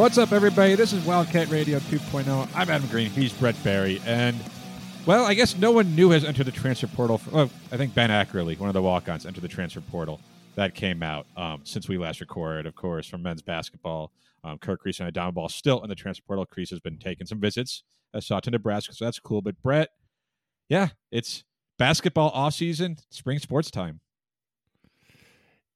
What's up, everybody? This is Wildcat Radio 2.0. I'm Adam Green. He's Brett Barry. And, well, I guess no one new has entered the transfer portal. For, well, I think Ben Ackerley, one of the walk ons, entered the transfer portal. That came out um, since we last recorded, of course, from men's basketball. Um, Kerr Kriisa and Adama Bal still in the transfer portal. Kriisa has been taking some visits. I saw to Nebraska, so that's cool. But, Brett, yeah, it's basketball off season, spring sports time.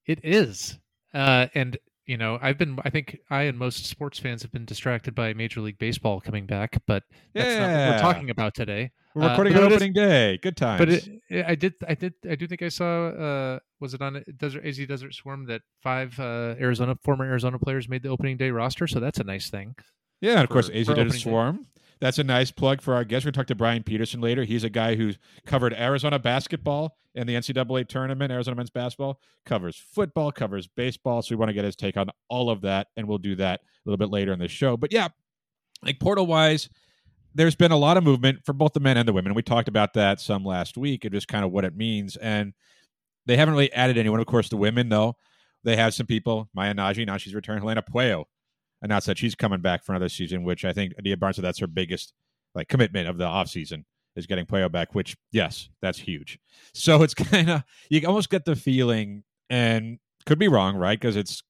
It is. Uh, and you know, I've been I think I and most sports fans have been distracted by Major League Baseball coming back, but that's not what we're talking about today. We're Uh, recording but on it is- opening day. Good times. But it, I did I did I do think I saw uh was it on Desert AZ Desert Swarm that five uh Arizona former Arizona players made the opening day roster, so that's a nice thing. Yeah, and of course, AZ Desert Swarm, day. That's a nice plug for our guest. We're going to talk to Brian Pedersen later. He's a guy who's covered Arizona basketball in the NCAA tournament, Arizona men's basketball, covers football, covers baseball. So we want to get his take on all of that, and we'll do that a little bit later in the show. But yeah, like portal wise, there's been a lot of movement for both the men and the women. We talked about that some last week and just kind of what it means. And they haven't really added anyone. Of course, the women, though, they have some people. Maya Nnaji, now she's returned. Helena Pueyo announced that she's coming back for another season, which I think Adia Barnes that's her biggest like commitment of the offseason is getting Pueyo back, which yes, that's huge. So it's kind of you almost get the feeling, and could be wrong, right? Because it's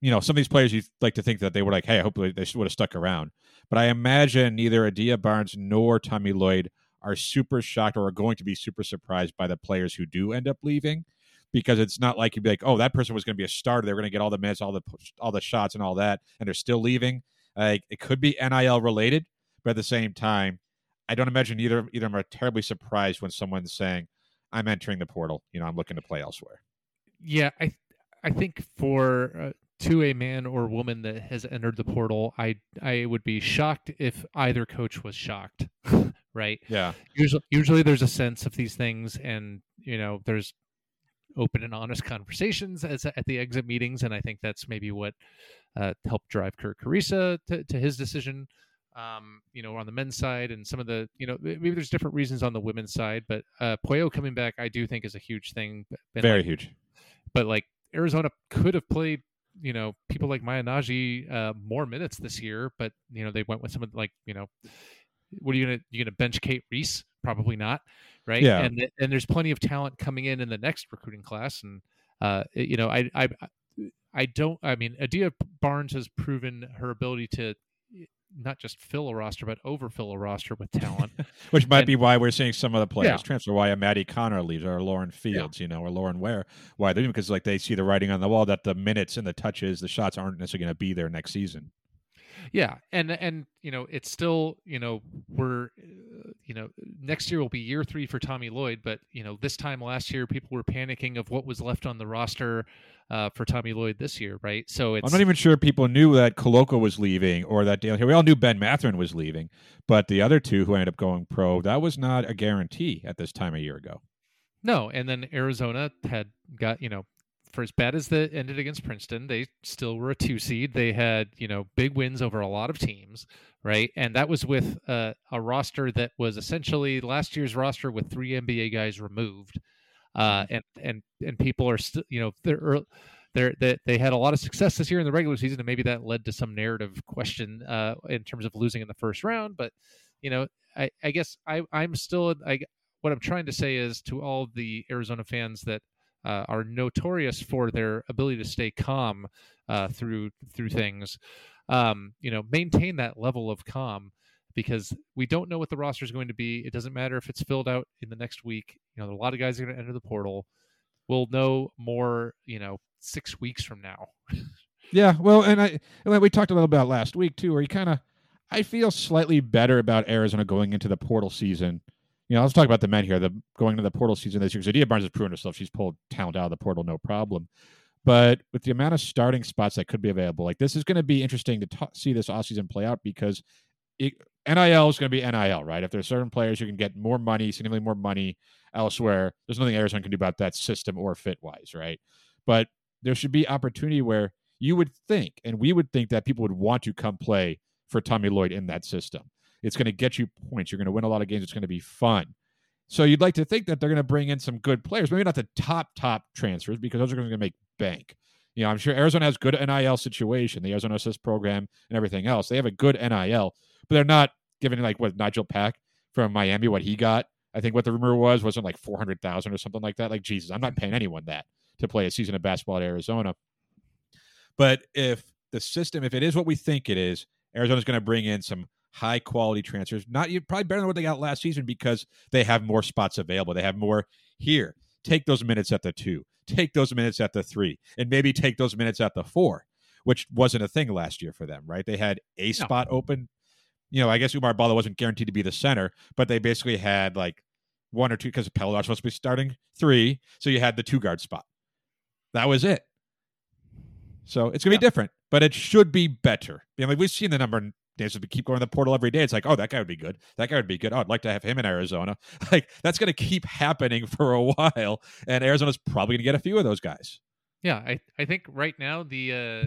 you know some of these players you like to think that they were like, hey, I hope they would have stuck around, but I imagine neither Adia Barnes nor Tommy Lloyd are super shocked or are going to be super surprised by the players who do end up leaving because it's not like you'd be like, oh, that person was going to be a starter. They're going to get all the minutes, all the all the shots, and all that, and they're still leaving. Like it could be NIL related, but at the same time, I don't imagine either either of them are terribly surprised when someone's saying, "I'm entering the portal." You know, I'm looking to play elsewhere. Yeah, I I think for uh, to a man or woman that has entered the portal, I I would be shocked if either coach was shocked. right? Yeah, Usually usually there's a sense of these things and you know, there's open and honest conversations as at the exit meetings and I think that's maybe what uh, helped drive Kerr Kriisa to, to his decision um, you know, on the men's side and some of the, you know, maybe there's different reasons on the women's side, but uh, coming back, I do think is a huge thing. And, very like, huge. but like Arizona could have played, you know, people like Maya Nnaji uh, more minutes this year, but you know they went with some of like, you know, what are you gonna you gonna bench Cate Reese? Probably not, right? Yeah. And eh, and there's plenty of talent coming in in the next recruiting class, and uh, eh, you know, I I I don't. I mean, Adia Barnes has proven her ability to eh, not just fill a roster, but overfill a roster with talent. Which might and- be why we're seeing some of the players Yeah. transfer. Why a Madi Conner leaves, or Lauren Fields, you know, or Lauren Ware. Why they're because like they see the writing on the wall that the minutes and the touches, the shots aren't necessarily going to be there next season. Yeah and and you know it's still you know we're uh, you know next year will be year three for tommy lloyd but you know this time last year people were panicking of what was left on the roster uh, for tommy lloyd this year right so it's I'm not even sure people knew that Koloko was leaving or that Dale. Here we all knew Ben Mathurin was leaving, but the other two who ended up going pro, that was not a guarantee at this time a year ago. no and then arizona had got you know for as bad as that ended against princeton. They still were a two seed. They had you know big wins over a lot of teams right? And that was with uh, a roster that was essentially last year's roster with three nba guys removed. Uh, and and and people are still, you know, they're they're they, they had a lot of success this year in the regular season, and maybe that led to some narrative question uh, in terms of losing in the first round. But you know, I, I guess I I'm still I what I'm trying to say is to all the Arizona fans that uh, are notorious for their ability to stay calm uh, through through things. Um, you know, maintain that level of calm because we don't know what the roster is going to be. It doesn't matter if it's filled out in the next week. You know, a lot of guys are going to enter the portal. We'll know more. You know, six weeks from now. Yeah, well, and I we talked a little about last week too, where you kind of I feel slightly better about Arizona going into the portal season. You know, let's talk about the men here. The going into the portal season this year, because Adia Barnes has proven herself; she's pulled talent out of the portal, no problem. But with the amount of starting spots that could be available, like this is going to be interesting to t- see this offseason play out because it, NIL is going to be NIL, right? If there's certain players who can get more money, significantly more money elsewhere, there's nothing Arizona can do about that system or fit wise, right? But there should be opportunity where you would think, and we would think that people would want to come play for Tommy Lloyd in that system. It's going to get you points. You're going to win a lot of games. It's going to be fun. So you'd like to think that they're going to bring in some good players, maybe not the top top transfers because those are going to make bank. You know, I'm sure Arizona has good NIL situation, the Arizona Assist program and everything else. They have a good NIL, but they're not giving like what Nijel Pack from Miami what he got. I think what the rumor was wasn't like four hundred thousand or something like that. Like Jesus, I'm not paying anyone that to play a season of basketball at Arizona. But if the system, if it is what we think it is, Arizona's going to bring in some high quality transfers. Not you probably better than what they got last season because they have more spots available. They have more here. Take those minutes at the two. Take those minutes at the three, and maybe take those minutes at the four, which wasn't a thing last year for them, right? They had a spot open. You know, I guess Oumar Ballo wasn't guaranteed to be the center, but they basically had like one or two because Pellar was supposed to be starting three, so you had the two guard spot. That was it. So it's gonna Yeah. be different, but it should be better. I mean, like we've seen the number we keep going to the portal every day. It's like, oh, that guy would be good. That guy would be good. Oh, I'd like to have him in Arizona. Like that's gonna keep happening for a while, and Arizona's probably gonna get a few of those guys. Yeah, I, I think right now the uh,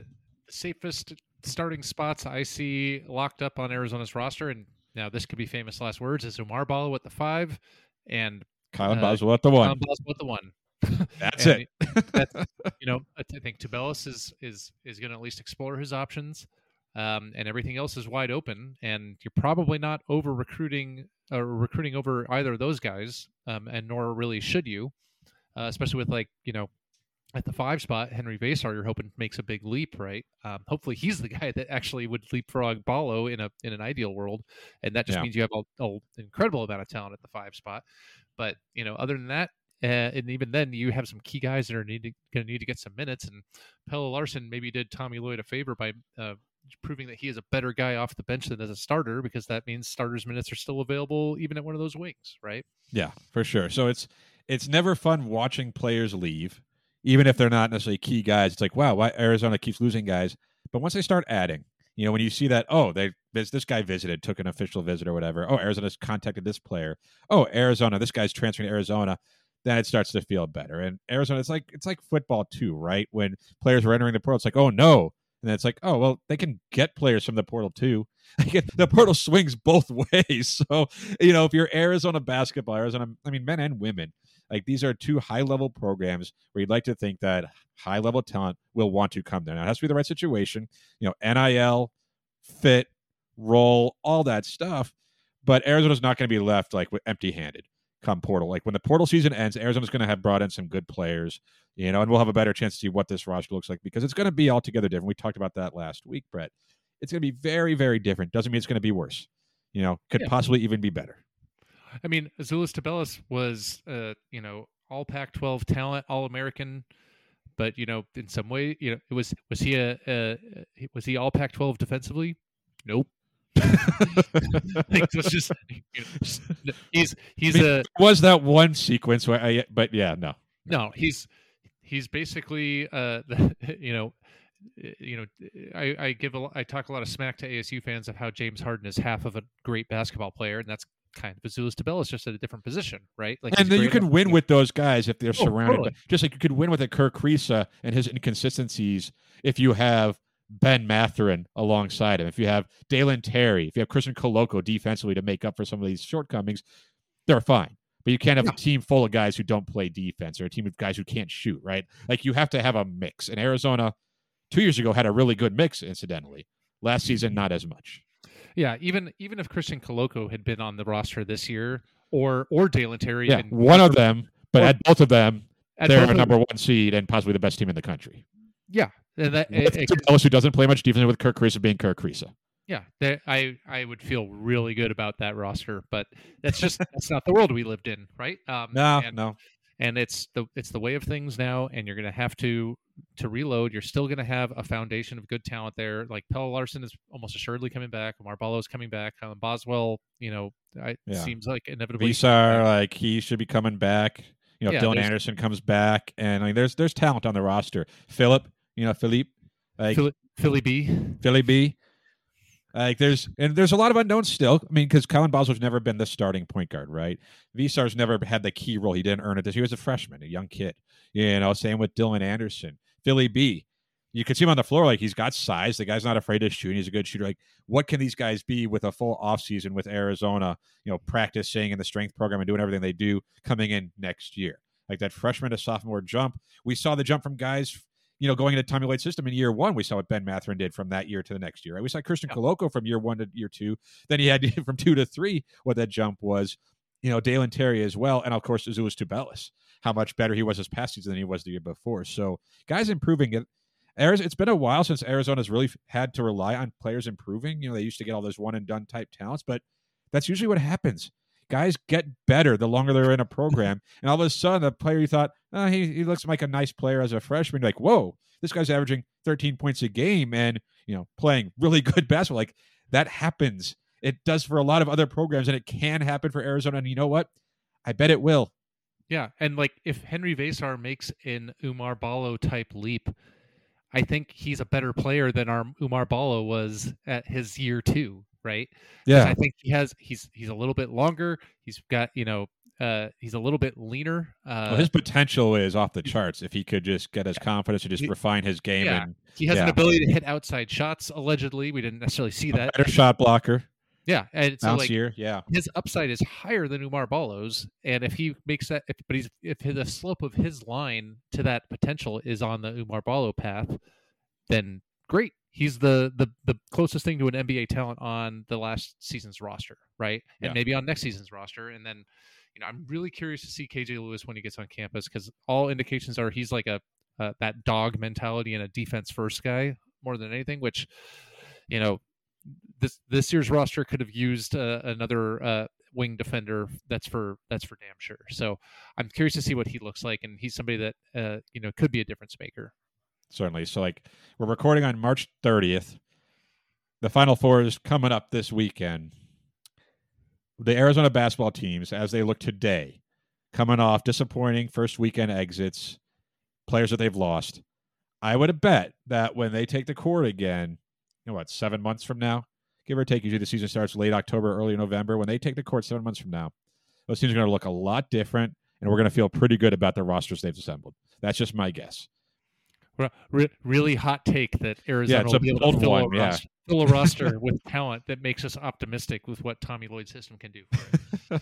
safest starting spots I see locked up on Arizona's roster, and now this could be famous last words, is Oumar Ballo at the five, and Kyle Uh, Boswell at the one. Kylan Boswell at the one. That's And it. that's you know I think Tubelis is is is going to at least explore his options, um, and everything else is wide open. And you're probably not over recruiting or recruiting over either of those guys, um, and nor really should you, uh, especially with like you know. At the five spot, Henry Veesaar, you're hoping makes a big leap, right? Um, hopefully, he's the guy that actually would leapfrog Ballo in a in an ideal world, and that just Yeah. means you have an incredible amount of talent at the five spot. But you know, other than that, uh, and even then, you have some key guys that are need going to need to get some minutes. And Pelle Larsson maybe did Tommy Lloyd a favor by uh, proving that he is a better guy off the bench than as a starter, because that means starters' minutes are still available even at one of those wings, right? Yeah, for sure. So it's it's never fun watching players leave, even if they're not necessarily key guys. It's like, wow, why Arizona keeps losing guys. But once they start adding, you know, when you see that, oh, they this, this guy visited, took an official visit or whatever. Oh, Arizona's contacted this player. Oh, Arizona, this guy's transferring to Arizona. Then it starts to feel better. And Arizona, it's like it's like football too, right? When players are entering the portal, it's like, oh no. And it's like, oh well, they can get players from the portal too. the portal swings both ways. So you know, if you're Arizona basketball, Arizona, I mean, men and women, like these are two high level programs where you'd like to think that high level talent will want to come there. Now, it has to be the right situation, you know, NIL, fit, role, all that stuff. But Arizona's not going to be left like empty handed come portal. Like when the portal season ends, Arizona's going to have brought in some good players, you know, and we'll have a better chance to see what this roster looks like because it's going to be altogether different. We talked about that last week, Brett. It's going to be very, very different. Doesn't mean it's going to be worse. You know, could Yeah. possibly even be better. I mean, Azuolas Tubelis was, uh, you know, all Pac-12 talent, all American, but you know, in some way, you know, it was was he a, a was he all Pac-12 defensively? Nope. like, it was just, you know, he's he's I mean, a was that one sequence where I, but yeah, no. no he's he's basically uh the, you know you know I, I give a I talk a lot of smack to ASU fans of how James Harden is half of a great basketball player and that's kind of Azuolas Tubelis just at a different position right like and then you can win with those guys if they're Oh, surrounded. totally. Just like you could win with a Kerr Kriisa and his inconsistencies if you have Ben Mathurin alongside him. If you have Dalen Terry, if you have Christian Koloko defensively to make up for some of these shortcomings, they're fine. But you can't have a team full of guys who don't play defense or a team of guys who can't shoot, right? Like you have to have a mix. And Arizona, two years ago, had a really good mix, incidentally. Last season, not as much. Yeah, even even if Christian Koloko had been on the roster this year, or or Dalen Terry. Yeah, and one of them, but or- at both of them, they're a number one seed and possibly the best team in the country. Yeah, and that, it- it- Tubelis, who doesn't play much defense with Kerr Kriisa being Kerr Kriisa. yeah, I I would feel really good about that roster, but that's just that's not the world we lived in, right? Um, and, no. and it's the it's the way of things now, and you're going to have to to reload. You're still going to have a foundation of good talent there. Like Pelle Larsson is almost assuredly coming back. Oumar Ballo is coming back. Kylan Boswell, you know, it Yeah. seems like inevitably. Veesaar, like he should be coming back. You know, Yeah, Dylan Anderson comes back, and I mean, there's there's talent on the roster. Philip, you know, Philippe, like Philly, Philly B. Philly B. Like there's and there's a lot of unknowns still. I mean, because Kylan Boswell's never been the starting point guard, right? Veesaar's never had the key role. He didn't earn it. This he was a freshman, a young kid. You know, same with Dylan Anderson, Philly B. You can see him on the floor, like he's got size. The guy's not afraid to shoot. He's a good shooter. Like, what can these guys be with a full offseason with Arizona? You know, practicing in the strength program and doing everything they do coming in next year. Like that freshman to sophomore jump. We saw the jump from guys you know, going into Tommy Lloyd's system in year one, we saw what Ben Mathurin did from that year to the next year. Right? We saw Christian Yeah. Koloko from year one to year two. Then he had from two to three what that jump was. You know, Dalen Terry as well, and of course Azuolas Tubelis. How much better he was this past season than he was the year before. So guys improving. It, it's been a while since Arizona's really had to rely on players improving. You know, they used to get all those one and done type talents, but that's usually what happens. Guys get better the longer they're in a program, and all of a sudden, the player you thought, oh, he, he looks like a nice player as a freshman, like, whoa, this guy's averaging 13 points a game and you know playing really good basketball. Like that happens. It does for a lot of other programs, and it can happen for Arizona. And you know what? I bet it will. Yeah, and like if Henry Veesaar makes an Oumar Ballo type leap, I think he's a better player than our Oumar Ballo was at his year two, right? Yeah. I think he has he's he's a little bit longer. He's got you know uh he's a little bit leaner. Uh, Well, his potential is off the charts if he could just get his confidence and just refine his game yeah. and he has an ability to hit outside shots. Allegedly, we didn't necessarily see a that. better shot blocker, Yeah, and so like yeah, his upside is higher than Oumar Ballo's, and if he makes that, if, but he's if the slope of his line to that potential is on the Oumar Ballo path, then great. He's the the the closest thing to an NBA talent on the last season's roster, right? And Yeah. maybe on next season's roster. And then, you know, I'm really curious to see KJ Lewis when he gets on campus because all indications are he's like a uh, that dog mentality and a defense first guy more than anything, which you know this this year's roster could have used uh, another uh, wing defender. That's for that's for damn sure. So I'm curious to see what he looks like, and he's somebody that uh, you know could be a difference maker. certainly. So like we're recording on March 30th. The Final Four is coming up this weekend. The Arizona basketball teams, as they look today, coming off disappointing first weekend exits, players that they've lost. I would have bet that when they take the court again, you know what, seven months from now, give or take, usually the season starts late October, early November. When they take the court seven months from now, those teams are going to look a lot different, and we're going to feel pretty good about the rosters they've assembled. That's just my guess. Re- re- really hot take that Arizona it's will be able to fill, one, a yeah. roster, fill a roster with talent that makes us optimistic with what Tommy Lloyd's system can do.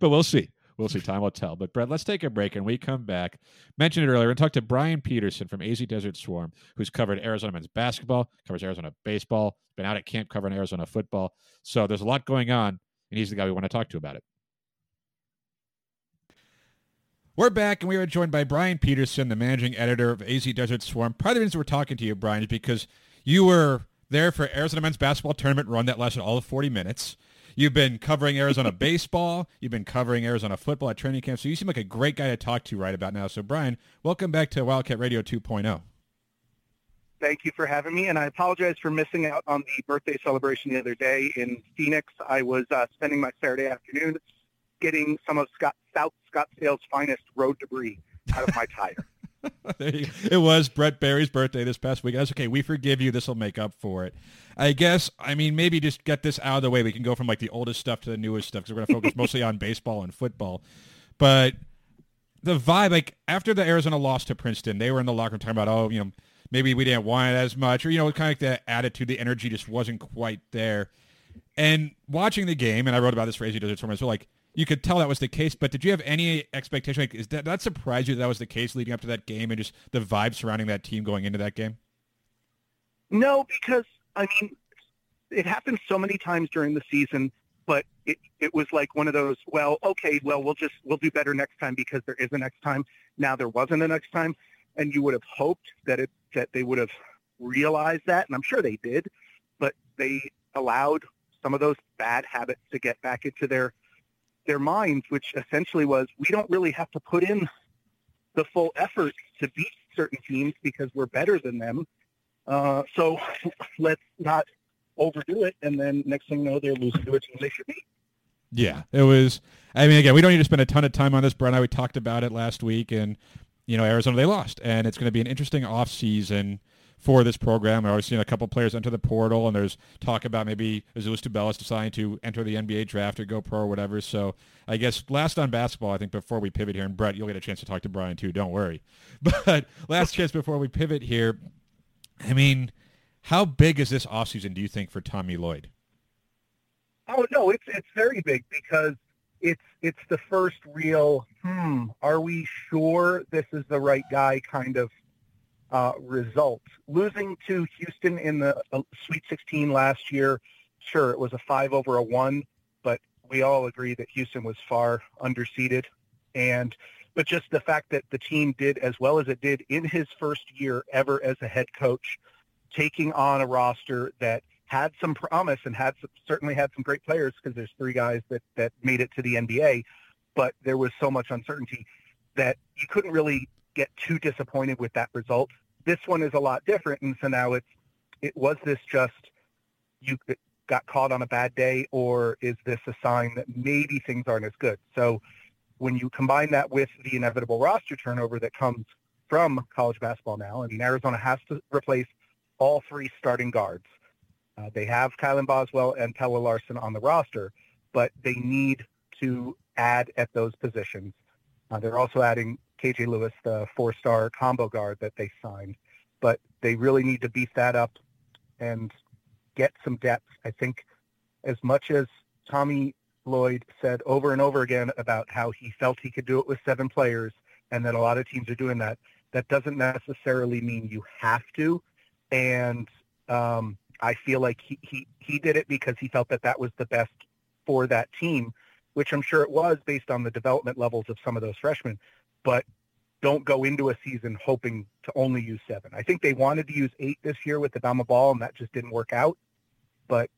But we'll see. We'll see. Time will tell. But Brett, let's take a break and we come back. Mentioned it earlier and talk to Brian Pedersen from AZ Desert Swarm, who's covered Arizona men's basketball, covers Arizona baseball, been out at camp covering Arizona football. So there's a lot going on, and he's the guy we want to talk to about it. We're back, and we are joined by Brian Pedersen, the managing editor of AZ Desert Swarm. Part of the reason we're talking to you, Brian, is because you were there for Arizona men's basketball tournament run that lasted all of 40 minutes. You've been covering Arizona baseball. You've been covering Arizona football at training camp. So you seem like a great guy to talk to right about now. So, Brian, welcome back to Wildcat Radio oh. 2.0. Thank you for having me, and I apologize for missing out on the birthday celebration the other day in Phoenix. I was uh, spending my Saturday afternoon getting some of Scott, Scottsdale's finest road debris out of my tire. There you go. it was Brett Barry's birthday this past week. That's okay. We forgive you. This will make up for it. I guess, I mean, maybe just get this out of the way. We can go from like the oldest stuff to the newest stuff because we're going to focus mostly on baseball and football. But the vibe, like after the Arizona loss to Princeton, they were in the locker room talking about, oh, you know, maybe we didn't want it as much, or you know, kind of like the attitude, the energy just wasn't quite there. And watching the game, and I wrote about this for AZ Desert as well, like you could tell that was the case. But did you have any expectation? Like, is that that surprised you that, that was the case leading up to that game, and just the vibe surrounding that team going into that game? No, because I mean, it happened so many times during the season, but it, it was like one of those, well, okay, well, we'll just, we'll do better next time because there is a next time. Now there wasn't a next time. And you would have hoped that it, that they would have realized that. And I'm sure they did, but they allowed some of those bad habits to get back into their, their minds, which essentially was, we don't really have to put in the full effort to beat certain teams because we're better than them. Uh, so let's not overdo it. And then next thing you know, they're losing to a team they should beat. Yeah, it was. I mean, again, we don't need to spend a ton of time on this. Brent and I, we talked about it last week, and you know, Arizona they lost, and it's going to be an interesting off season for this program. We're always seeing a couple players enter the portal, and there's talk about maybe Azuolas Tubelis deciding to enter the NBA draft or go pro or whatever. So I guess last on basketball, I think before we pivot here, and Brett, you'll get a chance to talk to Brian too. Don't worry. But last chance before we pivot here. I mean, how big is this offseason, do you think, for Tommy Lloyd? Oh no, it's it's very big because it's it's the first real hmm, are we sure this is the right guy kind of uh, result. Losing to Houston in the uh, Sweet 16 last year, sure, it was a five over a one, but we all agree that Houston was far underseeded. And but just the fact that the team did as well as it did in his first year ever as a head coach, taking on a roster that had some promise and had some, certainly had some great players because there's three guys that, that made it to the NBA, but there was so much uncertainty that you couldn't really get too disappointed with that result. This one is a lot different, and so now it's it was this just you got caught on a bad day, or is this a sign that maybe things aren't as good? So when you combine that with the inevitable roster turnover that comes from college basketball now, I mean Arizona has to replace all three starting guards. Uh, they have Kylan Boswell and Pelle Larson on the roster, but they need to add at those positions. Uh, they're also adding KJ Lewis, the four-star combo guard that they signed, but they really need to beef that up and get some depth. I think as much as Tommy Lloyd said over and over again about how he felt he could do it with seven players and that a lot of teams are doing that, that doesn't necessarily mean you have to. And um, I feel like he, he, he did it because he felt that that was the best for that team, which I'm sure it was based on the development levels of some of those freshmen. But don't go into a season hoping to only use seven. I think they wanted to use eight this year with Adama Bal, and that just didn't work out. But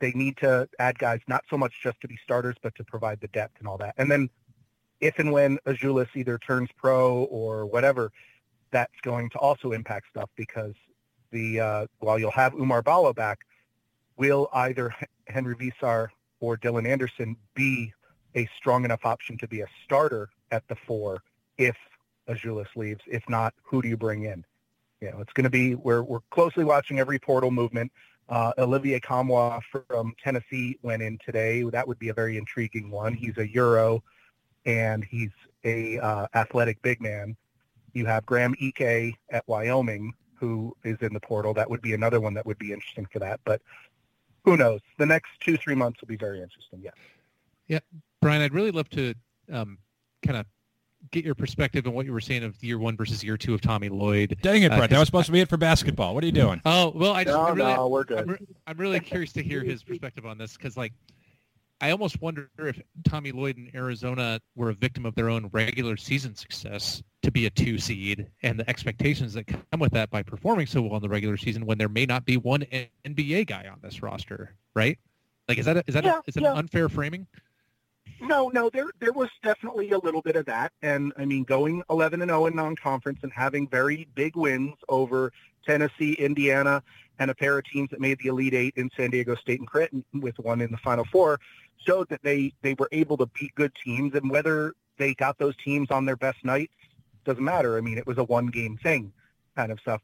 they need to add guys not so much just to be starters, but to provide the depth and all that. And then if and when Azuolas either turns pro or whatever, that's going to also impact stuff because the uh, while you'll have Oumar Ballo back, will either Henry Veesaar or Dylan Anderson be a strong enough option to be a starter at the four if Azuolas leaves? If not, who do you bring in? You know, it's going to be we're we're closely watching every portal movement. Uh, Olivier Nkamhoua from Tennessee went in today. That would be a very intriguing one. He's a Euro, and he's a uh, athletic big man. You have Graham Ike at Wyoming, who is in the portal. That would be another one that would be interesting for that. But who knows? The next two, three months will be very interesting. Yes. Yeah. Brian, I'd really love to um, kind of get your perspective on what you were saying of year one versus year two of Tommy Lloyd. Dang it, Uh, Brett. that 'cause was supposed to be it for basketball. What are you doing? Oh well, I just No, I really, no, we're good. I'm, re- I'm really curious to hear his perspective on this because, like, I almost wonder if Tommy Lloyd and Arizona were a victim of their own regular season success to be a two seed and the expectations that come with that by performing so well in the regular season when there may not be one NBA guy on this roster, right? Like, is that a, is that Yeah, a, is that yeah. an unfair framing? No, no, there there was definitely a little bit of that, and I mean going 11 and 0 in non-conference and having very big wins over Tennessee, Indiana, and a pair of teams that made the Elite Eight in San Diego State and Creighton, with one in the Final Four, showed that they they were able to beat good teams, and whether they got those teams on their best nights doesn't matter. I mean, it was a one-game thing, kind of stuff.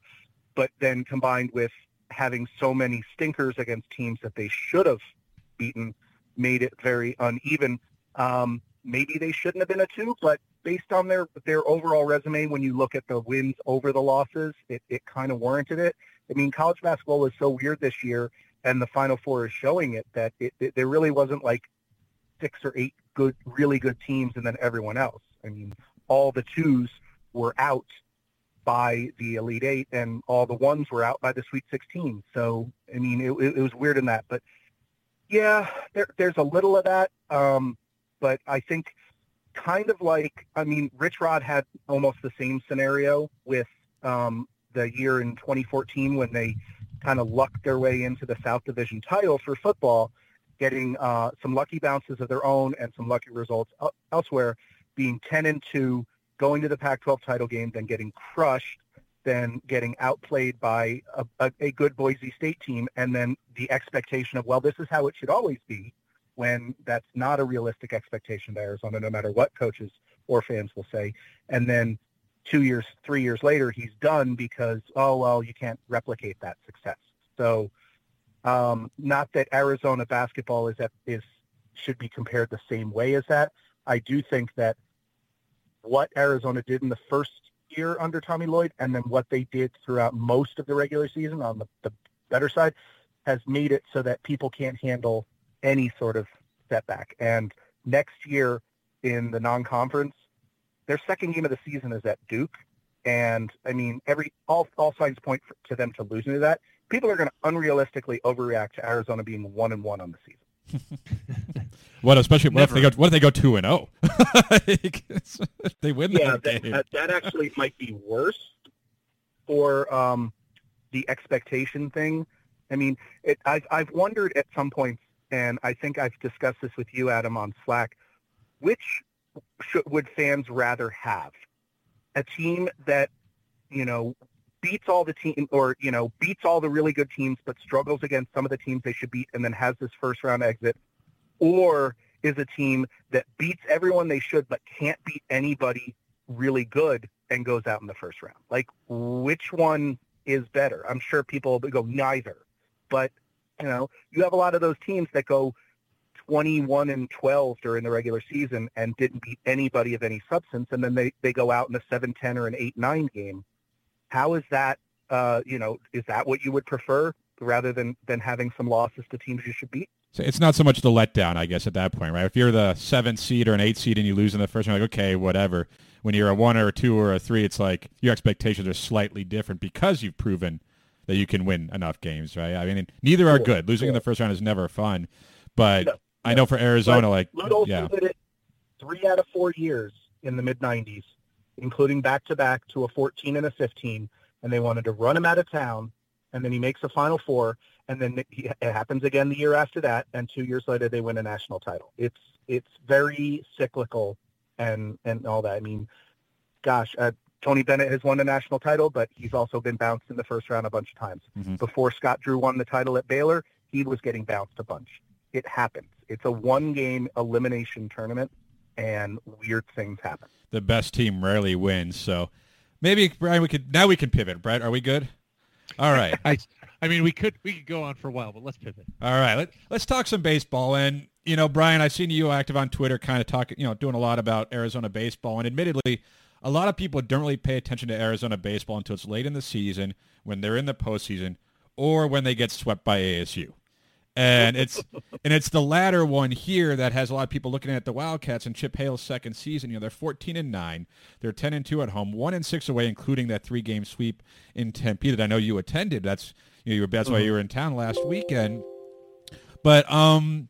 But then combined with having so many stinkers against teams that they should have beaten, made it very uneven. Um, maybe they shouldn't have been a two, but based on their their overall resume, when you look at the wins over the losses, it, it kind of warranted it. I mean, college basketball is so weird this year, and the Final Four is showing it that it, it there really wasn't like six or eight good, really good teams, and then everyone else. I mean, all the twos were out by the Elite Eight, and all the ones were out by the Sweet 16. So, I mean, it, it, it was weird in that, but Yeah, there, there's a little of that, um, but I think kind of like I mean, Rich Rod had almost the same scenario with um, the year in 2014 when they kind of lucked their way into the South Division title for football, getting uh, some lucky bounces of their own and some lucky results elsewhere, being 10 and 2, going to the Pac-12 title game, then getting crushed, then getting outplayed by a, a, a good Boise State team, and then the expectation of, well, this is how it should always be, when that's not a realistic expectation to Arizona, no matter what coaches or fans will say. And then two years, three years later, he's done because, oh, well, you can't replicate that success. So um, not that Arizona basketball is, at, is should be compared the same way as that. I do think that what Arizona did in the first year under Tommy Lloyd and then what they did throughout most of the regular season on the, the better side has made it so that people can't handle any sort of setback. And next year in the non-conference, their second game of the season is at Duke, and I mean, every all all signs point for, to them to losing to that. People are going to unrealistically overreact to Arizona being one and one on the season. what, especially what if they go? What if they go two and zero? Oh? they win yeah, that, that, that actually might be worse for um, the expectation thing. I mean, it, I've I've wondered at some points, and I think I've discussed this with you, Adam, on Slack. Which should, would fans rather have? A team that, you know, beats all the team or, you know, beats all the really good teams but struggles against some of the teams they should beat and then has this first round exit? Or is a team that beats everyone they should but can't beat anybody really good and goes out in the first round? Like, which one is better? I'm sure people will go neither. But, you know, you have a lot of those teams that go 21 and 12 during the regular season and didn't beat anybody of any substance, and then they, they go out in a 7-10 or an 8-9 game. How is that, uh, you know, is that what you would prefer rather than, than having some losses to teams you should beat? So it's not so much the letdown, I guess, at that point, right? If you're the seventh seed or an eight seed and you lose in the first round, like, okay, whatever. When you're a one or a two or a three, it's like your expectations are slightly different because you've proven that you can win enough games, right? I mean, neither are good. Losing in the first round is never fun, but no. I know for Arizona, like, yeah. did it three out of four years in the mid '90s, including back to back to a 14 and a 15, and they wanted to run him out of town, and then he makes a Final Four, and then it happens again the year after that, and two years later they win a national title. It's it's very cyclical, and and all that. I mean, gosh, uh, Tony Bennett has won a national title, but he's also been bounced in the first round a bunch of times. Mm-hmm. Before Scott Drew won the title at Baylor, he was getting bounced a bunch. It happens. It's a one-game elimination tournament, and weird things happen. The best team rarely wins, so maybe Brian, we could now we can pivot. Brett, are we good? All right. I, I mean, we could we could go on for a while, but let's pivot. All right, let, let's talk some baseball. And you know, Brian, I've seen you active on Twitter, kind of talking, you know, doing a lot about Arizona baseball. And admittedly, a lot of people don't really pay attention to Arizona baseball until it's late in the season, when they're in the postseason, or when they get swept by ASU and it's and it's the latter one here that has a lot of people looking at the Wildcats and Chip Hale's second season. You know, they're 14 and nine, they're 10 and two at home, one and six away, including that three game sweep in Tempe that I know you attended. That's you know, that's why you were in town last weekend. But um,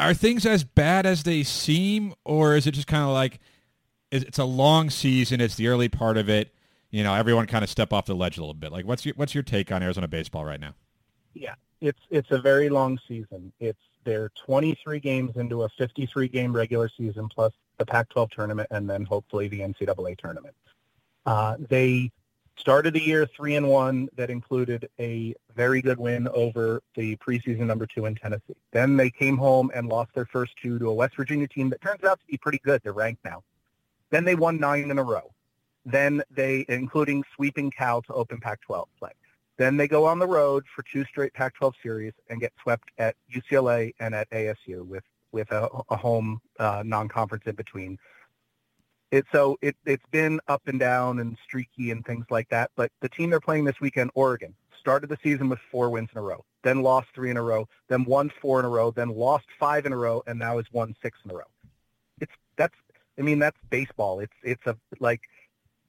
are things as bad as they seem, or is it just kind of like it's a long season? It's the early part of it. You know, everyone kind of step off the ledge a little bit. Like, what's your what's your take on Arizona baseball right now? Yeah, it's it's a very long season. It's they're 23 games into a 53 game regular season plus the Pac-12 tournament and then hopefully the NCAA tournament. Uh, they started the year three and one that included a very good win over the preseason number two in Tennessee. Then they came home and lost their first two to a West Virginia team that turns out to be pretty good. They're ranked now. Then they won nine in a row. Then they, including sweeping Cal to open Pac-12 play. Then they go on the road for two straight Pac-12 series and get swept at UCLA and at ASU with with a, a home uh, non-conference in between. It, so it, it's been up and down and streaky and things like that. But the team they're playing this weekend, Oregon, started the season with four wins in a row, then lost three in a row, then won four in a row, then lost five in a row, and now has won six in a row. It's that's I mean that's baseball. It's it's a like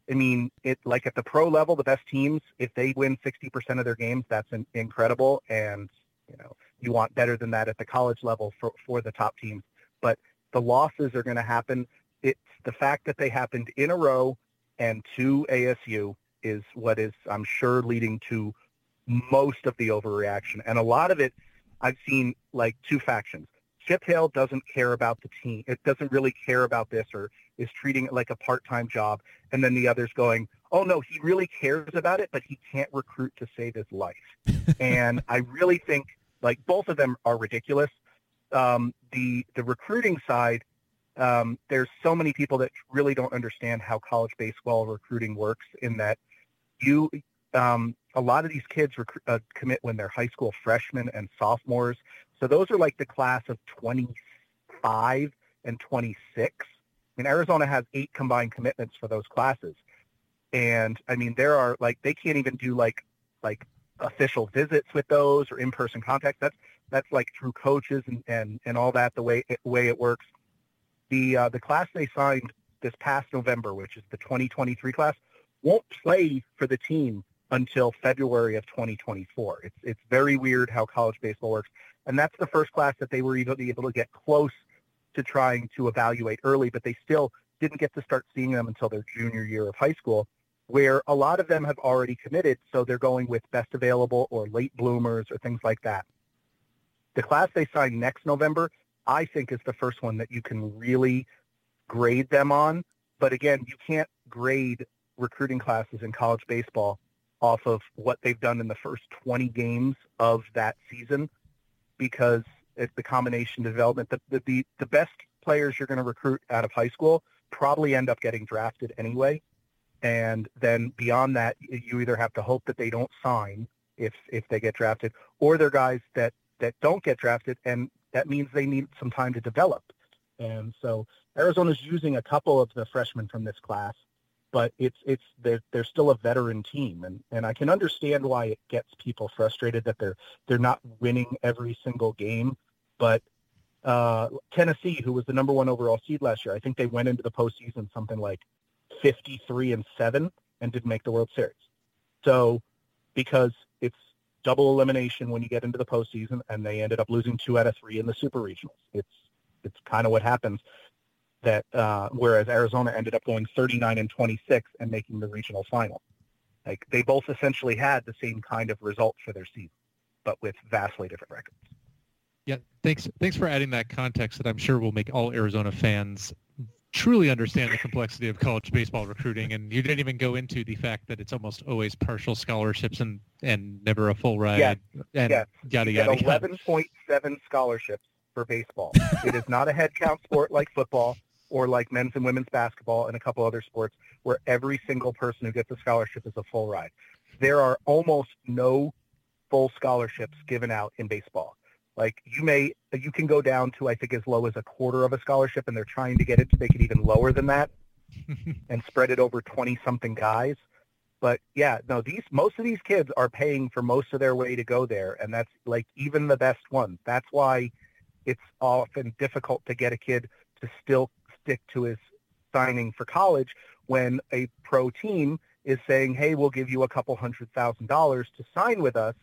I mean, it like at the pro level, the best teams, if they win 60% of their games, that's an, incredible. And You know, you want better than that at the college level for, for the top teams. But the losses are going to happen. It's the fact that they happened in a row and to ASU is what is, I'm sure, leading to most of the overreaction. And a lot of it, I've seen like two factions. Chip Hale doesn't care about the team. It doesn't really care about this or is treating it like a part-time job. And then the others going, oh no, he really cares about it, but he can't recruit to save his life. and I really think like both of them are ridiculous. Um, the the recruiting side, um, there's so many people that really don't understand how college baseball recruiting works. In that you, um, a lot of these kids rec- uh, commit when they're high school freshmen and sophomores. So those are like the class of 25 and 26. I mean, Arizona has eight combined commitments for those classes. And I mean, there are like, they can't even do like, like official visits with those or in-person contact. That's, that's like through coaches and, and, and all that, the way, way it works. The, uh, the class they signed this past November, which is the 2023 class, won't play for the team until February of 2024. It's, it's very weird how college baseball works. And that's the first class that they were able, able to get close to trying to evaluate early, but they still didn't get to start seeing them until their junior year of high school, where a lot of them have already committed, so they're going with best available or late bloomers or things like that. The class they sign next November, I think, is the first one that you can really grade them on. But again, you can't grade recruiting classes in college baseball off of what they've done in the first 20 games of that season because it's the combination development. The, the, the, best players you're going to recruit out of high school probably end up getting drafted anyway. And then beyond that, you either have to hope that they don't sign if if they get drafted, or they're guys that that don't get drafted, and that means they need some time to develop. And so Arizona's using a couple of the freshmen from this class but it's it's they're they're still a veteran team, and and I can understand why it gets people frustrated that they're they're not winning every single game. But uh, Tennessee, who was the number one overall seed last year, I think they went into the postseason something like fifty three and seven and didn't make the World Series. So because it's double elimination when you get into the postseason, and they ended up losing two out of three in the Super Regionals. It's it's kind of what happens that uh, whereas Arizona ended up going 39 and 26 and making the regional final. Like they both essentially had the same kind of result for their season, but with vastly different records. Yeah, thanks. Thanks for adding that context that I'm sure will make all Arizona fans truly understand the complexity of college baseball recruiting. And you didn't even go into the fact that it's almost always partial scholarships and and never a full ride. Yeah, and yeah. yada yada. 11.7 scholarships for baseball. it is not a head count sport like football or like men's and women's basketball and a couple other sports where every single person who gets a scholarship is a full ride. There are almost no full scholarships given out in baseball. Like you may, you can go down to I think as low as a quarter of a scholarship, and they're trying to get it to make it even lower than that, and spread it over twenty something guys. But yeah, no, these most of these kids are paying for most of their way to go there, and that's like even the best ones. That's why it's often difficult to get a kid to still stick to his signing for college when a pro team is saying, hey, we'll give you a couple hundred thousand dollars to sign with us,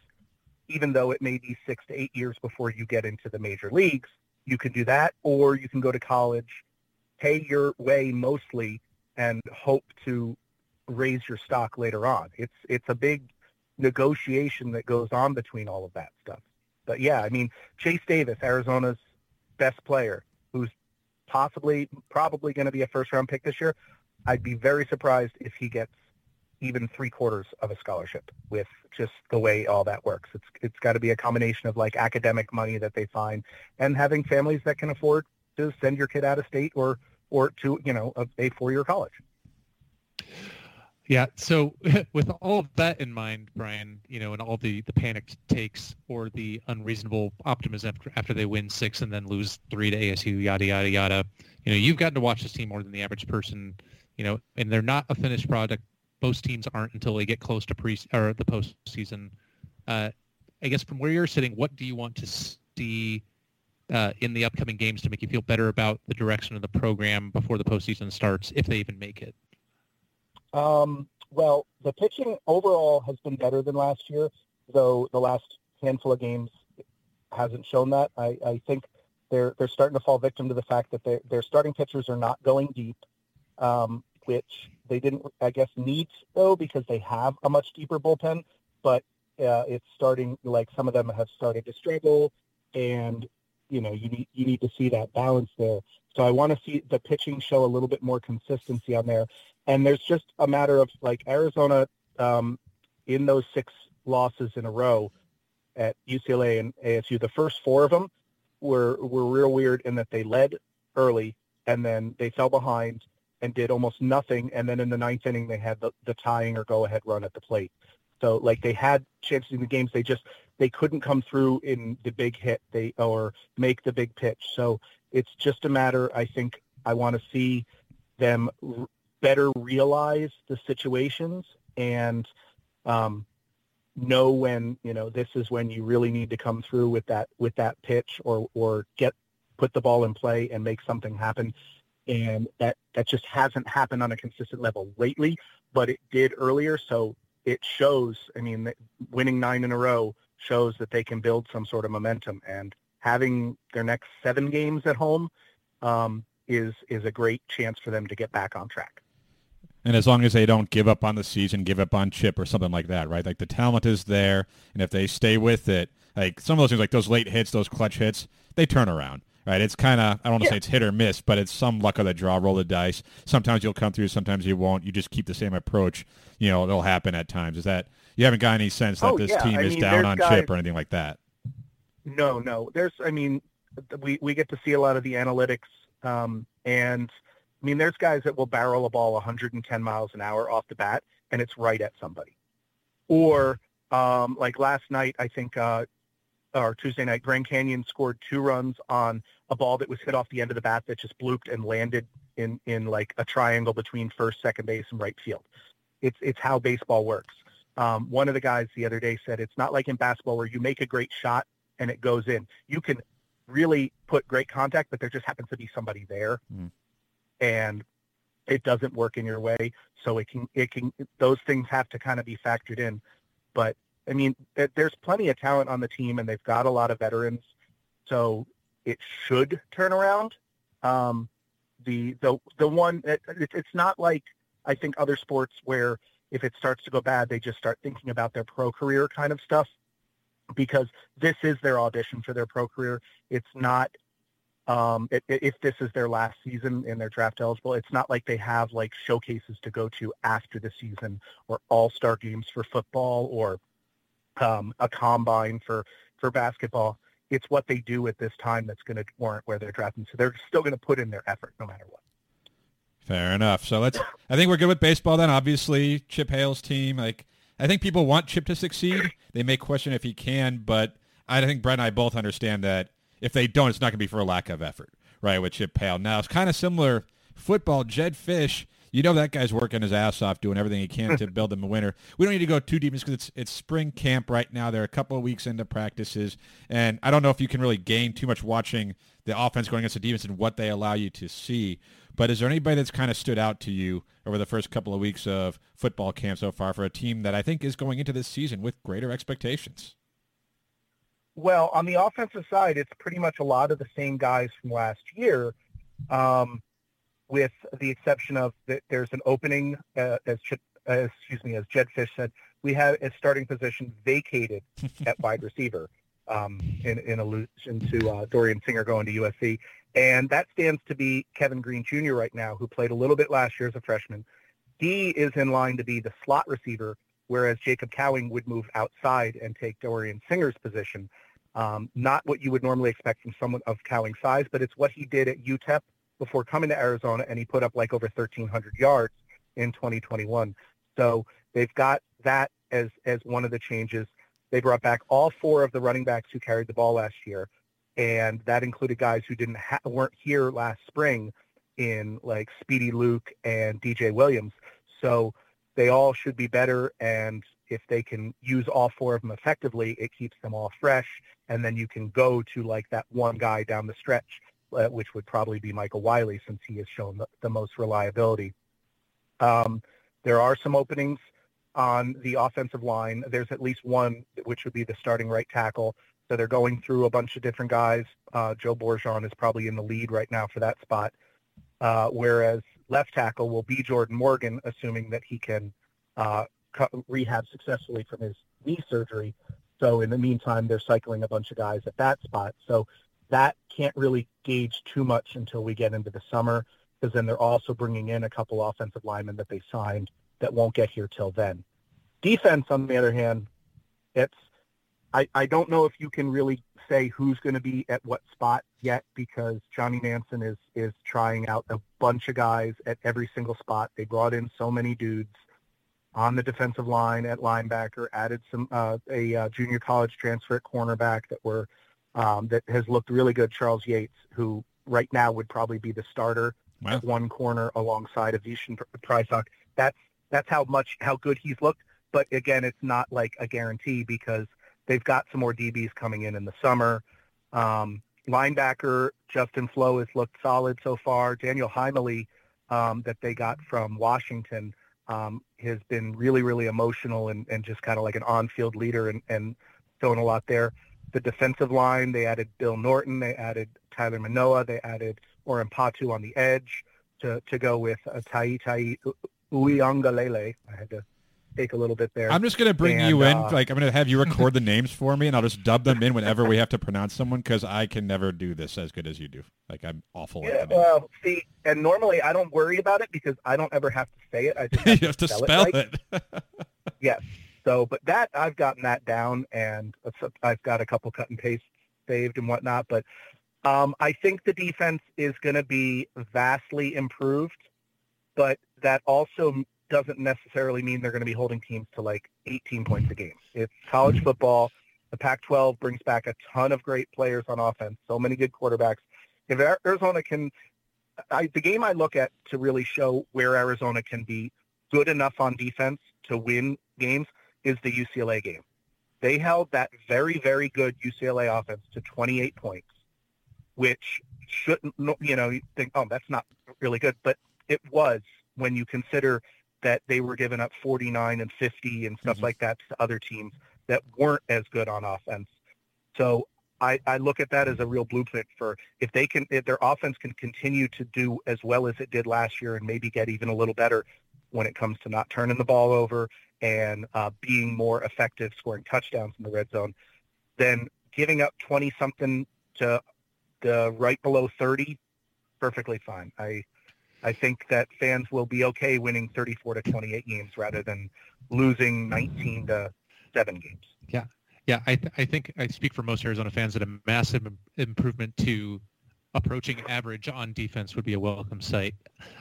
even though it may be six to eight years before you get into the major leagues. You can do that, or you can go to college, pay your way mostly, and hope to raise your stock later on. It's it's a big negotiation that goes on between all of that stuff. But yeah, I mean, Chase Davis, Arizona's best player, possibly, probably going to be a first round pick this year. I'd be very surprised if he gets even three quarters of a scholarship with just the way all that works. It's it's got to be a combination of like academic money that they find and having families that can afford to send your kid out of state or or to you know a, four year college. Yeah. So with all of that in mind, Brian, you know, and all the, the panicked takes or the unreasonable optimism after, after they win six and then lose three to ASU, yada, yada, yada, you know, you've gotten to watch this team more than the average person, you know, and they're not a finished product. Most teams aren't until they get close to pre or the postseason. Uh, I guess from where you're sitting, what do you want to see uh, in the upcoming games to make you feel better about the direction of the program before the postseason starts, if they even make it? Um, well, the pitching overall has been better than last year, though the last handful of games hasn't shown that. I, I think they're they're starting to fall victim to the fact that their their starting pitchers are not going deep, um, which they didn't, I guess, need though because they have a much deeper bullpen. But uh, it's starting like some of them have started to struggle, and you know you need you need to see that balance there. So I want to see the pitching show a little bit more consistency on there. And there's just a matter of like Arizona um, in those six losses in a row at UCLA and ASU. The first four of them were were real weird in that they led early and then they fell behind and did almost nothing. And then in the ninth inning, they had the, the tying or go ahead run at the plate. So like they had chances in the games, they just they couldn't come through in the big hit they or make the big pitch. So it's just a matter. I think I want to see them r- better realize the situations and um, know when you know this is when you really need to come through with that with that pitch or or get put the ball in play and make something happen and that that just hasn't happened on a consistent level lately but it did earlier so it shows i mean winning 9 in a row shows that they can build some sort of momentum and having their next 7 games at home um, is is a great chance for them to get back on track and as long as they don't give up on the season, give up on Chip or something like that, right? Like the talent is there, and if they stay with it, like some of those things, like those late hits, those clutch hits, they turn around, right? It's kind of I don't want to yeah. say it's hit or miss, but it's some luck of the draw, roll the dice. Sometimes you'll come through, sometimes you won't. You just keep the same approach. You know, it'll happen at times. Is that you haven't got any sense that oh, this yeah. team I is mean, down on guys, Chip or anything like that? No, no. There's, I mean, we we get to see a lot of the analytics, um, and I mean, there's guys that will barrel a ball 110 miles an hour off the bat, and it's right at somebody. Or um, like last night, I think, uh, or Tuesday night, Grand Canyon scored two runs on a ball that was hit off the end of the bat that just blooped and landed in in like a triangle between first, second base, and right field. It's it's how baseball works. Um, one of the guys the other day said it's not like in basketball where you make a great shot and it goes in. You can really put great contact, but there just happens to be somebody there. Mm and it doesn't work in your way. So it can, it can, those things have to kind of be factored in. But I mean, there's plenty of talent on the team and they've got a lot of veterans. So it should turn around. Um, the, the, the one, it, it's not like I think other sports where if it starts to go bad, they just start thinking about their pro career kind of stuff because this is their audition for their pro career. It's not um, it, if this is their last season and they're draft eligible, it's not like they have like showcases to go to after the season or all-star games for football or um, a combine for, for basketball. It's what they do at this time that's going to warrant where they're drafting. So they're still going to put in their effort no matter what. Fair enough. So let's. I think we're good with baseball. Then obviously Chip Hale's team. Like I think people want Chip to succeed. They may question if he can, but I think Brett and I both understand that if they don't, it's not going to be for a lack of effort, right? With Chip Hale. Now it's kind of similar. Football, Jedd Fisch. You know that guy's working his ass off, doing everything he can to build them a winner. We don't need to go too deep because it's it's spring camp right now. They're a couple of weeks into practices, and I don't know if you can really gain too much watching the offense going against the defense and what they allow you to see. But is there anybody that's kind of stood out to you over the first couple of weeks of football camp so far for a team that I think is going into this season with greater expectations? Well, on the offensive side, it's pretty much a lot of the same guys from last year, um, with the exception of that there's an opening, uh, as Chip, uh, excuse me, as Jedd Fisch said, we have a starting position vacated at wide receiver, um, in, in allusion to uh, Dorian Singer going to USC, and that stands to be Kevin Green Jr. right now, who played a little bit last year as a freshman. He is in line to be the slot receiver whereas Jacob Cowing would move outside and take Dorian Singer's position. Um, not what you would normally expect from someone of Cowing's size, but it's what he did at UTEP before coming to Arizona, and he put up like over 1,300 yards in 2021. So they've got that as as one of the changes. They brought back all four of the running backs who carried the ball last year, and that included guys who didn't ha- weren't here last spring in like Speedy Luke and DJ Williams. So they all should be better. And if they can use all four of them effectively, it keeps them all fresh. And then you can go to like that one guy down the stretch, uh, which would probably be Michael Wiley since he has shown the, the most reliability. Um, there are some openings on the offensive line. There's at least one, which would be the starting right tackle. So they're going through a bunch of different guys. Uh, Joe Borjon is probably in the lead right now for that spot. Uh, whereas left tackle will be Jordan Morgan, assuming that he can uh, rehab successfully from his knee surgery. So in the meantime, they're cycling a bunch of guys at that spot. So that can't really gauge too much until we get into the summer, because then they're also bringing in a couple offensive linemen that they signed that won't get here till then. Defense, on the other hand, it's I, I don't know if you can really say who's going to be at what spot yet because Johnny Nansen is is trying out a bunch of guys at every single spot. They brought in so many dudes on the defensive line at linebacker, added some uh, a uh, junior college transfer at cornerback that were um, that has looked really good. Charles Yates, who right now would probably be the starter wow. at one corner alongside of Ephesians Prysock. That's that's how much how good he's looked. But again, it's not like a guarantee because they've got some more DBs coming in in the summer. Um, linebacker Justin Flowe has looked solid so far. Daniel Heimuli um, that they got from Washington um, has been really, really emotional and, and just kind of like an on-field leader and, and showing a lot there. The defensive line, they added Bill Norton, they added Tyler Manoa, they added Orrin Patu on the edge to, to go with uh, Tai Tai Uiagalelei. I had to take a little bit there. I'm just going to bring and, you in. Uh, like I'm going to have you record the names for me, and I'll just dub them in whenever we have to pronounce someone because I can never do this as good as you do. Like I'm awful. Yeah, well, see, and normally I don't worry about it because I don't ever have to say it. I just have you have to spell, it. it. yes. So, but that I've gotten that down, and I've got a couple cut and paste saved and whatnot. But um, I think the defense is going to be vastly improved, but that also doesn't necessarily mean they're going to be holding teams to like 18 points a game. It's college mm-hmm. football. The Pac-12 brings back a ton of great players on offense, so many good quarterbacks. If Arizona can, I, the game I look at to really show where Arizona can be good enough on defense to win games is the UCLA game. They held that very, very good UCLA offense to 28 points, which shouldn't, you know, you think, oh, that's not really good, but it was when you consider that they were giving up 49 and 50 and stuff mm-hmm. like that to other teams that weren't as good on offense. So I, I look at that as a real blueprint for if they can, if their offense can continue to do as well as it did last year and maybe get even a little better when it comes to not turning the ball over and uh, being more effective scoring touchdowns in the red zone, then giving up 20 something to the right below 30, perfectly fine. I, I think that fans will be okay winning 34 to 28 games rather than losing 19 to seven games. Yeah. Yeah, I, th- I think I speak for most Arizona fans that a massive improvement to approaching average on defense would be a welcome sight.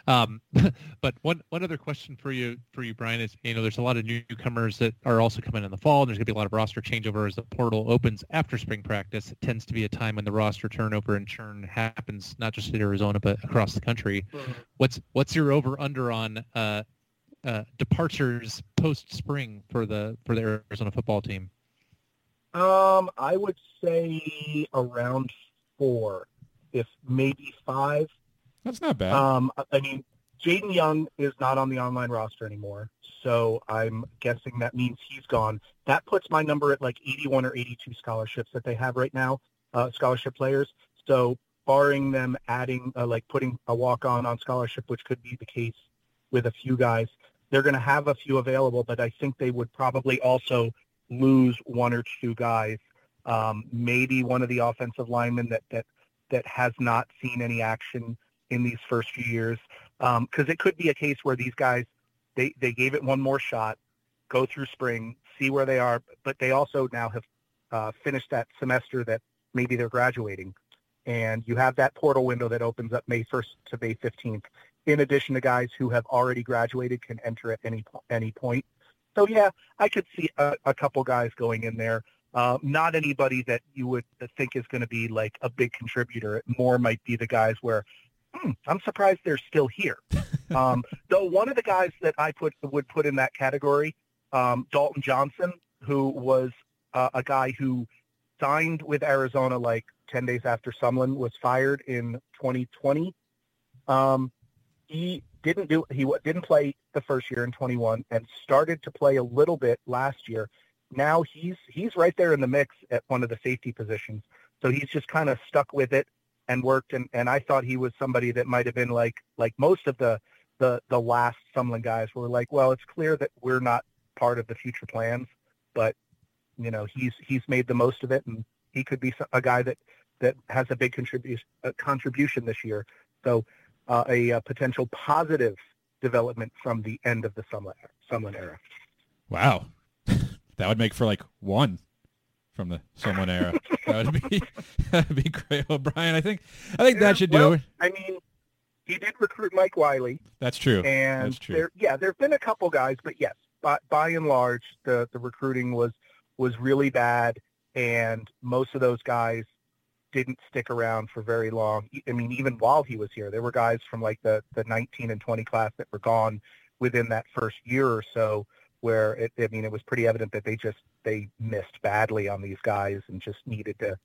Um, but one one other question for you for you, Brian, is you know there's a lot of newcomers that are also coming in the fall, and there's going to be a lot of roster changeover as the portal opens after spring practice. It tends to be a time when the roster turnover and churn happens, not just in Arizona but across the country. Mm-hmm. What's what's your over under on uh, uh, departures post spring for the for the Arizona football team? Um, I would say around four if maybe five. That's not bad. Um, I mean, Jaden Young is not on the online roster anymore, so I'm guessing that means he's gone. That puts my number at like 81 or 82 scholarships that they have right now, uh, scholarship players. So barring them adding, uh, like putting a walk-on on scholarship, which could be the case with a few guys, they're going to have a few available, but I think they would probably also lose one or two guys. Um, maybe one of the offensive linemen that, that – that has not seen any action in these first few years. Because um, it could be a case where these guys, they, they gave it one more shot, go through spring, see where they are, but they also now have uh, finished that semester that maybe they're graduating. And you have that portal window that opens up May 1st to May 15th. In addition to guys who have already graduated can enter at any any point. So yeah, I could see a, a couple guys going in there. Uh, not anybody that you would think is going to be like a big contributor. More might be the guys where hmm, I'm surprised they're still here. um, though one of the guys that I put would put in that category, um, Dalton Johnson, who was uh, a guy who signed with Arizona like 10 days after Sumlin was fired in 2020. Um, he didn't do he didn't play the first year in 21 and started to play a little bit last year now he's he's right there in the mix at one of the safety positions. So he's just kind of stuck with it and worked. And, and I thought he was somebody that might have been like like most of the the the last Sumlin guys were like, well, it's clear that we're not part of the future plans, but you know he's he's made the most of it, and he could be a guy that that has a big contribution contribution this year. So uh, a, a, potential positive development from the end of the Sumlin, Sumlin era. Wow, that would make for like one from the Sumlin era. that would be that'd be great. O'Brien, I think I think yeah, that should well, do it. I mean, he did recruit Mike Wiley. That's true. And That's true. There, yeah, there have been a couple guys, but yes, by, by and large, the the recruiting was was really bad, and most of those guys didn't stick around for very long. I mean, even while he was here, there were guys from like the the 19 and 20 class that were gone within that first year or so where it, I mean, it was pretty evident that they just they missed badly on these guys and just needed to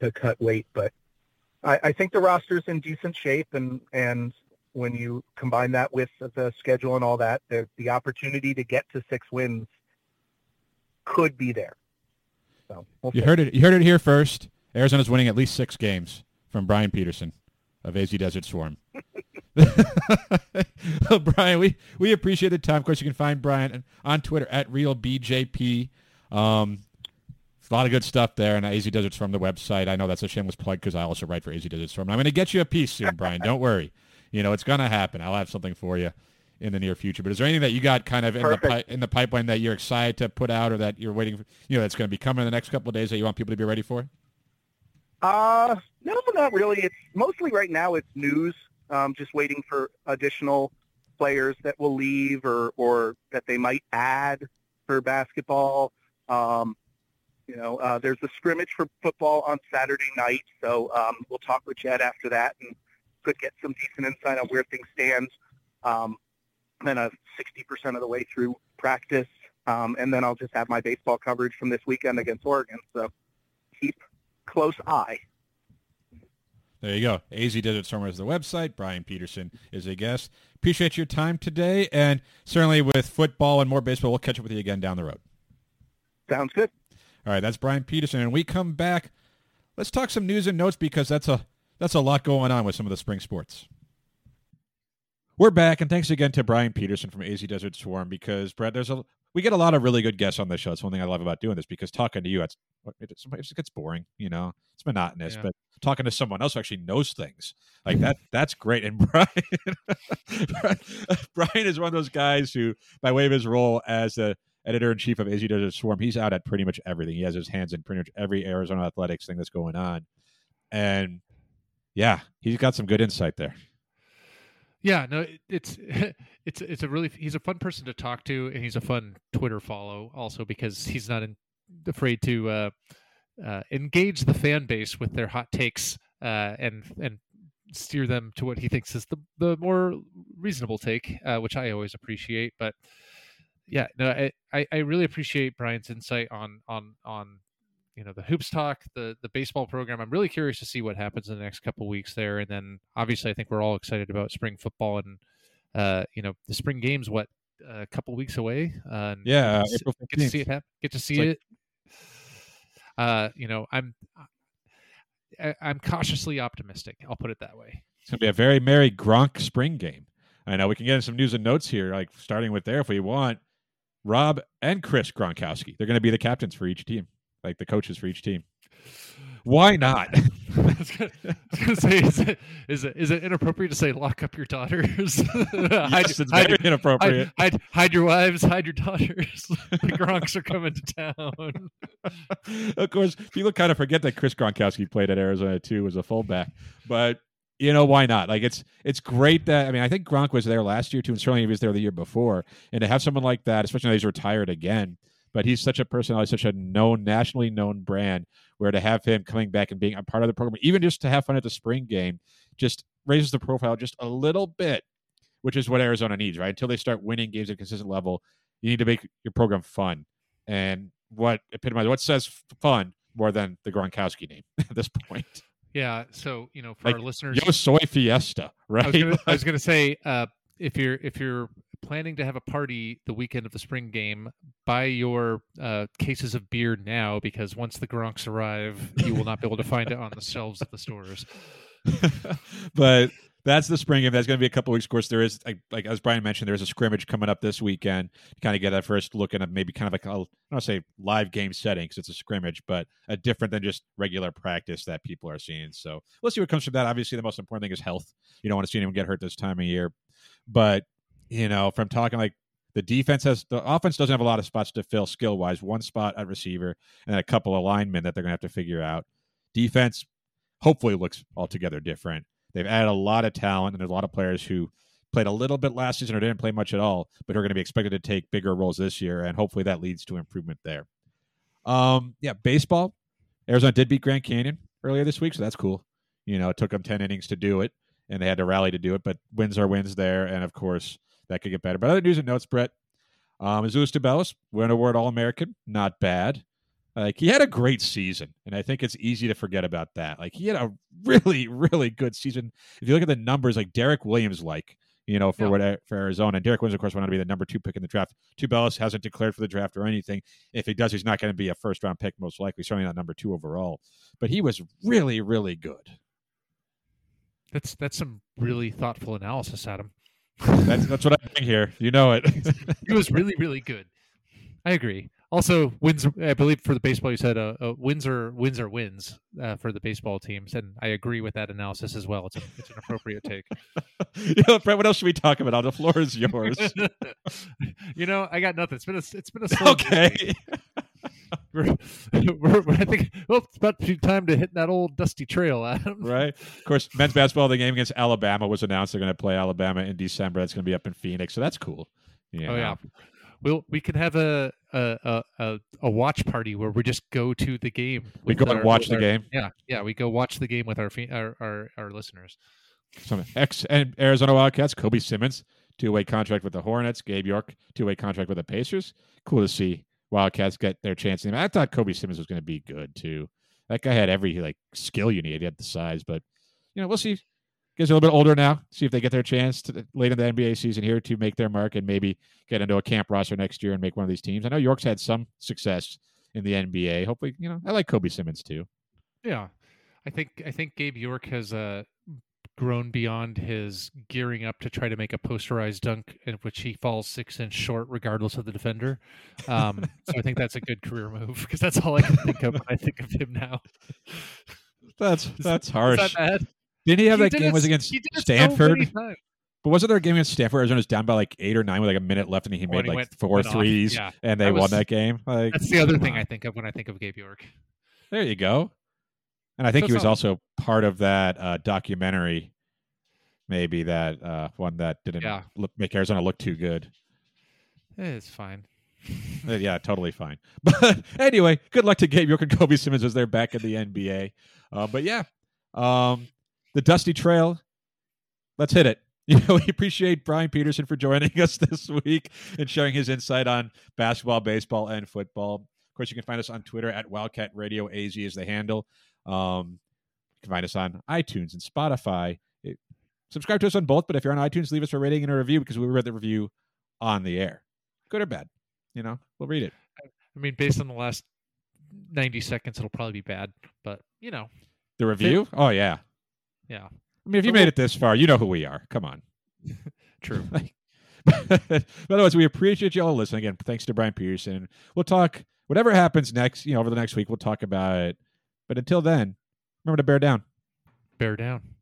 to cut weight. But I, I think the roster's in decent shape, and and when you combine that with the schedule and all that, the the opportunity to get to six wins could be there. So we'll you heard it. You heard it here first. Arizona's winning at least six games from Brian Pedersen of AZ Desert Swarm. well, Brian, we, we appreciate the time. Of course, you can find Brian on Twitter at RealBJP. Um, a lot of good stuff there, and AZ Desert Swarm, the website. I know that's a shameless plug because I also write for AZ Desert Swarm. I'm going to get you a piece soon, Brian. Don't worry. You know, it's going to happen. I'll have something for you in the near future. But is there anything that you got kind of in the pi- in the pipeline that you're excited to put out, or that you're waiting for? You know, that's going to be coming in the next couple of days that you want people to be ready for? Uh, no, not really. It's mostly right now. It's news. Um, just waiting for additional players that will leave or or that they might add for basketball. Um, you know, uh, there's a scrimmage for football on Saturday night, so um, we'll talk with Jedd after that and could get some decent insight on where things stand. Um, then a 60% of the way through practice, um, and then I'll just have my baseball coverage from this weekend against Oregon. So keep close eye. There you go. AZ Desert Stormer is the website. Brian Pedersen is a guest. Appreciate your time today, and certainly with football and more baseball, we'll catch up with you again down the road. Sounds good. All right, that's Brian Pedersen, and we come back. Let's talk some news and notes because that's a that's a lot going on with some of the spring sports. We're back, and thanks again to Brian Pedersen from AZ Desert Swarm because Brad, there's a we get a lot of really good guests on this show. That's one thing I love about doing this because talking to you, it's it, it gets boring, you know, it's monotonous. Yeah. But talking to someone else who actually knows things like that, that's great. And Brian, Brian is one of those guys who, by way of his role as the editor in chief of AZ Desert Swarm, he's out at pretty much everything. He has his hands in pretty much every Arizona athletics thing that's going on, and yeah, he's got some good insight there. Yeah, no, it's it's it's a really he's a fun person to talk to, and he's a fun Twitter follow also because he's not in, afraid to uh, uh, engage the fan base with their hot takes uh, and and steer them to what he thinks is the the more reasonable take, uh, which I always appreciate. But yeah, no, I I really appreciate Brian's insight on on on you know the hoops talk, the the baseball program. I'm really curious to see what happens in the next couple weeks there, and then obviously I think we're all excited about spring football and uh, you know the spring games. What a couple weeks away? Uh, yeah, get to, see it happen. Get to see like, it. Uh, you know, I'm I, I'm cautiously optimistic. I'll put it that way. It's gonna be a very merry Gronk spring game. I know we can get in some news and notes here, like starting with there if we want. Rob and Chris Gronkowski. They're going to be the captains for each team like the coaches for each team. Why not? I was gonna, say, is it, is it is it inappropriate to say lock up your daughters? hide, yes, it's very hide, inappropriate. Hide, hide, hide, your wives, hide your daughters. the Gronks are coming to town. of course, people kind of forget that Chris Gronkowski played at Arizona too as a fullback, but you know why not? Like it's it's great that I mean I think Gronk was there last year too, and certainly he was there the year before, and to have someone like that, especially now he's retired again but he's such a personality, such a known, nationally known brand. Where to have him coming back and being a part of the program, even just to have fun at the spring game, just raises the profile just a little bit, which is what Arizona needs, right? Until they start winning games at a consistent level, you need to make your program fun. And what epitomizes what says fun more than the Gronkowski name at this point? Yeah. So you know, for like, our listeners, Yo Soy Fiesta, right? I was gonna, say, uh, if you're if you're planning to have a party the weekend of the spring game, buy your uh, cases of beer now because once the Gronks arrive, you will not be able to find it on the shelves of the stores. but that's the spring game. That's going to be a couple weeks. Of course, there is like, like as Brian mentioned, there's a scrimmage coming up this weekend to kind of get that first look at maybe kind of like a, I don't want to say live game setting because it's a scrimmage, but a different than just regular practice that people are seeing. So we'll see what comes from that. Obviously, the most important thing is health. You don't want to see anyone get hurt this time of year, but you know, from talking like the defense has the offense doesn't have a lot of spots to fill skill wise. One spot at receiver and a couple of linemen that they're going to have to figure out. Defense hopefully looks altogether different. They've added a lot of talent, and there's a lot of players who played a little bit last season or didn't play much at all, but are going to be expected to take bigger roles this year, and hopefully that leads to improvement there. Um, yeah, baseball. Arizona did beat Grand Canyon earlier this week, so that's cool. You know, it took them ten innings to do it, and they had to rally to do it, but wins are wins there, and of course that could get better. But other news and notes, Brett. Um, Azuolas Tubelis, Wooden Award All American, not bad. Like he had a great season, and I think it's easy to forget about that. Like he had a really, really good season. If you look at the numbers, like Derrick Williams, like you know, for Yeah. what for Arizona, and Derrick Williams, of course, went on to be the number two pick in the draft. Tubelis hasn't declared for the draft or anything. If he does, he's not going to be a first round pick, most likely. Certainly not number two overall. But he was really, really good. That's that's some really thoughtful analysis, Adam. That's that's what I think here. You know it. He was really, really good. I agree. Also, wins. I believe for the baseball, you said uh, uh, wins are wins are wins uh, for the baseball teams, and I agree with that analysis as well. It's a, it's an appropriate take. you know, Brett, what else should we talk about? The floor is yours. you know, I got nothing. It's been a it's been a slow day. okay. We're, we're, I think well, it's about time to hit that old dusty trail, Adam. right? Of course, men's basketball, the game against Alabama was announced. They're going to play Alabama in December. That's going to be up in Phoenix, so that's cool. You Oh yeah, we'll we could have a a, a a watch party where we just go to the game. we go and watch the our- game. Yeah, yeah, we go watch the game with our our our, our listeners. Some ex and Arizona Wildcats, Kobe Simmons, two way contract with the Hornets. Gabe York, two way contract with the Pacers. Cool to see Wildcats get their chance. I thought Kobe Simmons was going to be good too. That guy had every like skill you need. He had the size, but you know we'll see. Are a little bit older now. See if they get their chance to late in the NBA season here to make their mark and maybe get into a camp roster next year and make one of these teams. I know York's had some success in the NBA. Hopefully, you know I like Kobe Simmons too. Yeah, I think I think Gabe York has uh, grown beyond his gearing up to try to make a posterized dunk in which he falls six inch short regardless of the defender. Um, so I think that's a good career move because that's all I can think of when I think of him now. That's that's harsh. that? Didn't he have He that game it was against so Stanford? But wasn't there a game against Stanford? Arizona was down by like eight or nine with like a minute left, and he made he like went- four went threes, yeah. and they That won that game. Like That's the other thing. I think of when I think of Gabe York. There you go. And I think So he was also part of that uh, documentary, maybe that uh, one that didn't Yeah. look, make Arizona look too good. Eh, It's fine. Uh, yeah, totally fine. But anyway, good luck to Gabe York and Kobe Simmons as they're back in the NBA. Uh, but yeah, um, the Dusty Trail. Let's hit it. You know, we appreciate Brian Pedersen for joining us this week and sharing his insight on basketball, baseball, and football. Of course, you can find us on Twitter at Wildcat Radio. AZ is the handle. Um, you can find us on iTunes and Spotify. It- subscribe to us on both, but if you're on iTunes, leave us a rating and a review because we read the review on the air. Good or bad, you know, we'll read it. I mean, based on the last ninety seconds, it'll probably be bad, but you know, The review? Oh yeah. yeah, I mean, if you made it this far, you know who we are. Come on. true. but otherwise, we appreciate you all listening. Again, thanks to Brian Pedersen. We'll talk whatever happens next. You know, over the next week, we'll talk about it. But until then, remember to bear down. Bear down.